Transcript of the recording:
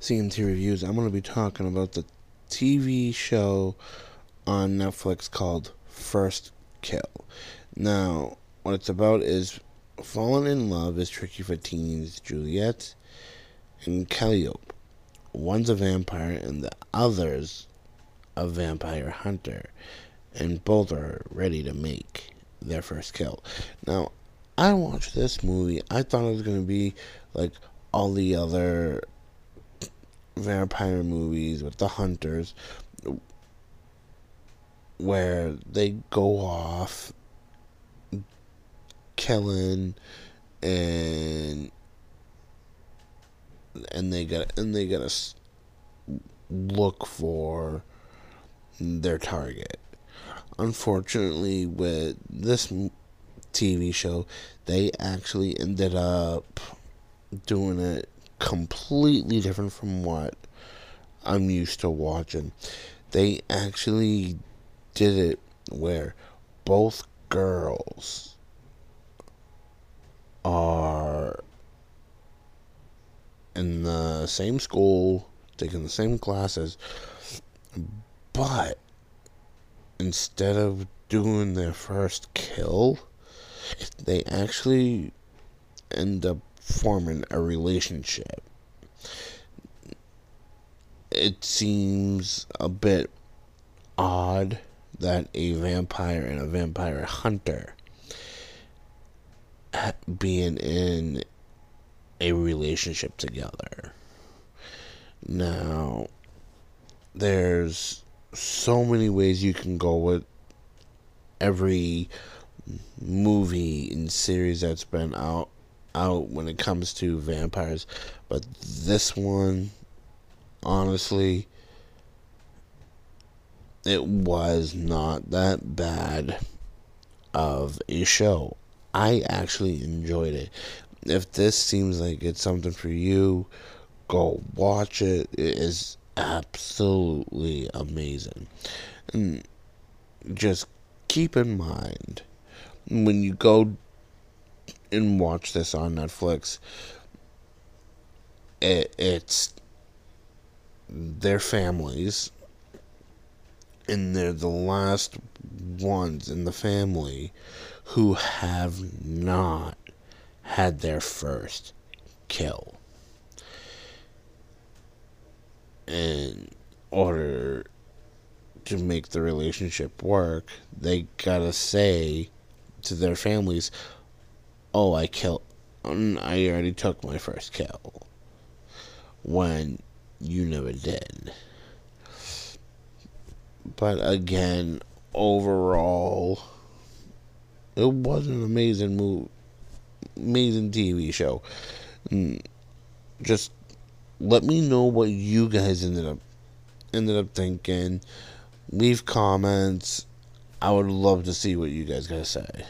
CMT Reviews, I'm going to be talking about the TV show on Netflix called First Kill. Now, what it's about is falling in love is tricky for teens Juliette and Calliope. One's a vampire and the other's a vampire hunter, and both are ready to make their first kill. Now, I watched this movie. I thought it was going to be like all the other vampire movies with the hunters where they go off killing and and they got and they gotta look for their target. Unfortunately, with this TV show, they actually ended up doing it completely different from what I'm used to watching. They actually did it where both girls are in the same school, taking the same classes, but instead of doing their first kill, they actually end up forming a relationship. It seems a bit odd that a vampire and a vampire hunter being in a relationship together. Now, there's so many ways you can go with every movie and series that's been out out when it comes to vampires, but this one honestly it was not that bad of a show. I actually enjoyed it. If this seems like it's something for you, go watch it. It is absolutely amazing. And just keep in mind when you go and watch this on Netflix, it, it's their families, and they're the last ones in the family who have not had their first kill. In order to make the relationship work, they gotta say to their families, "Oh, I killed. I already took my first kill." When you never did. But again, overall, it was an amazing move, amazing TV show. Mm, just let me know what you guys ended up ended up thinking. Leave comments. I would love to see what you guys gotta say.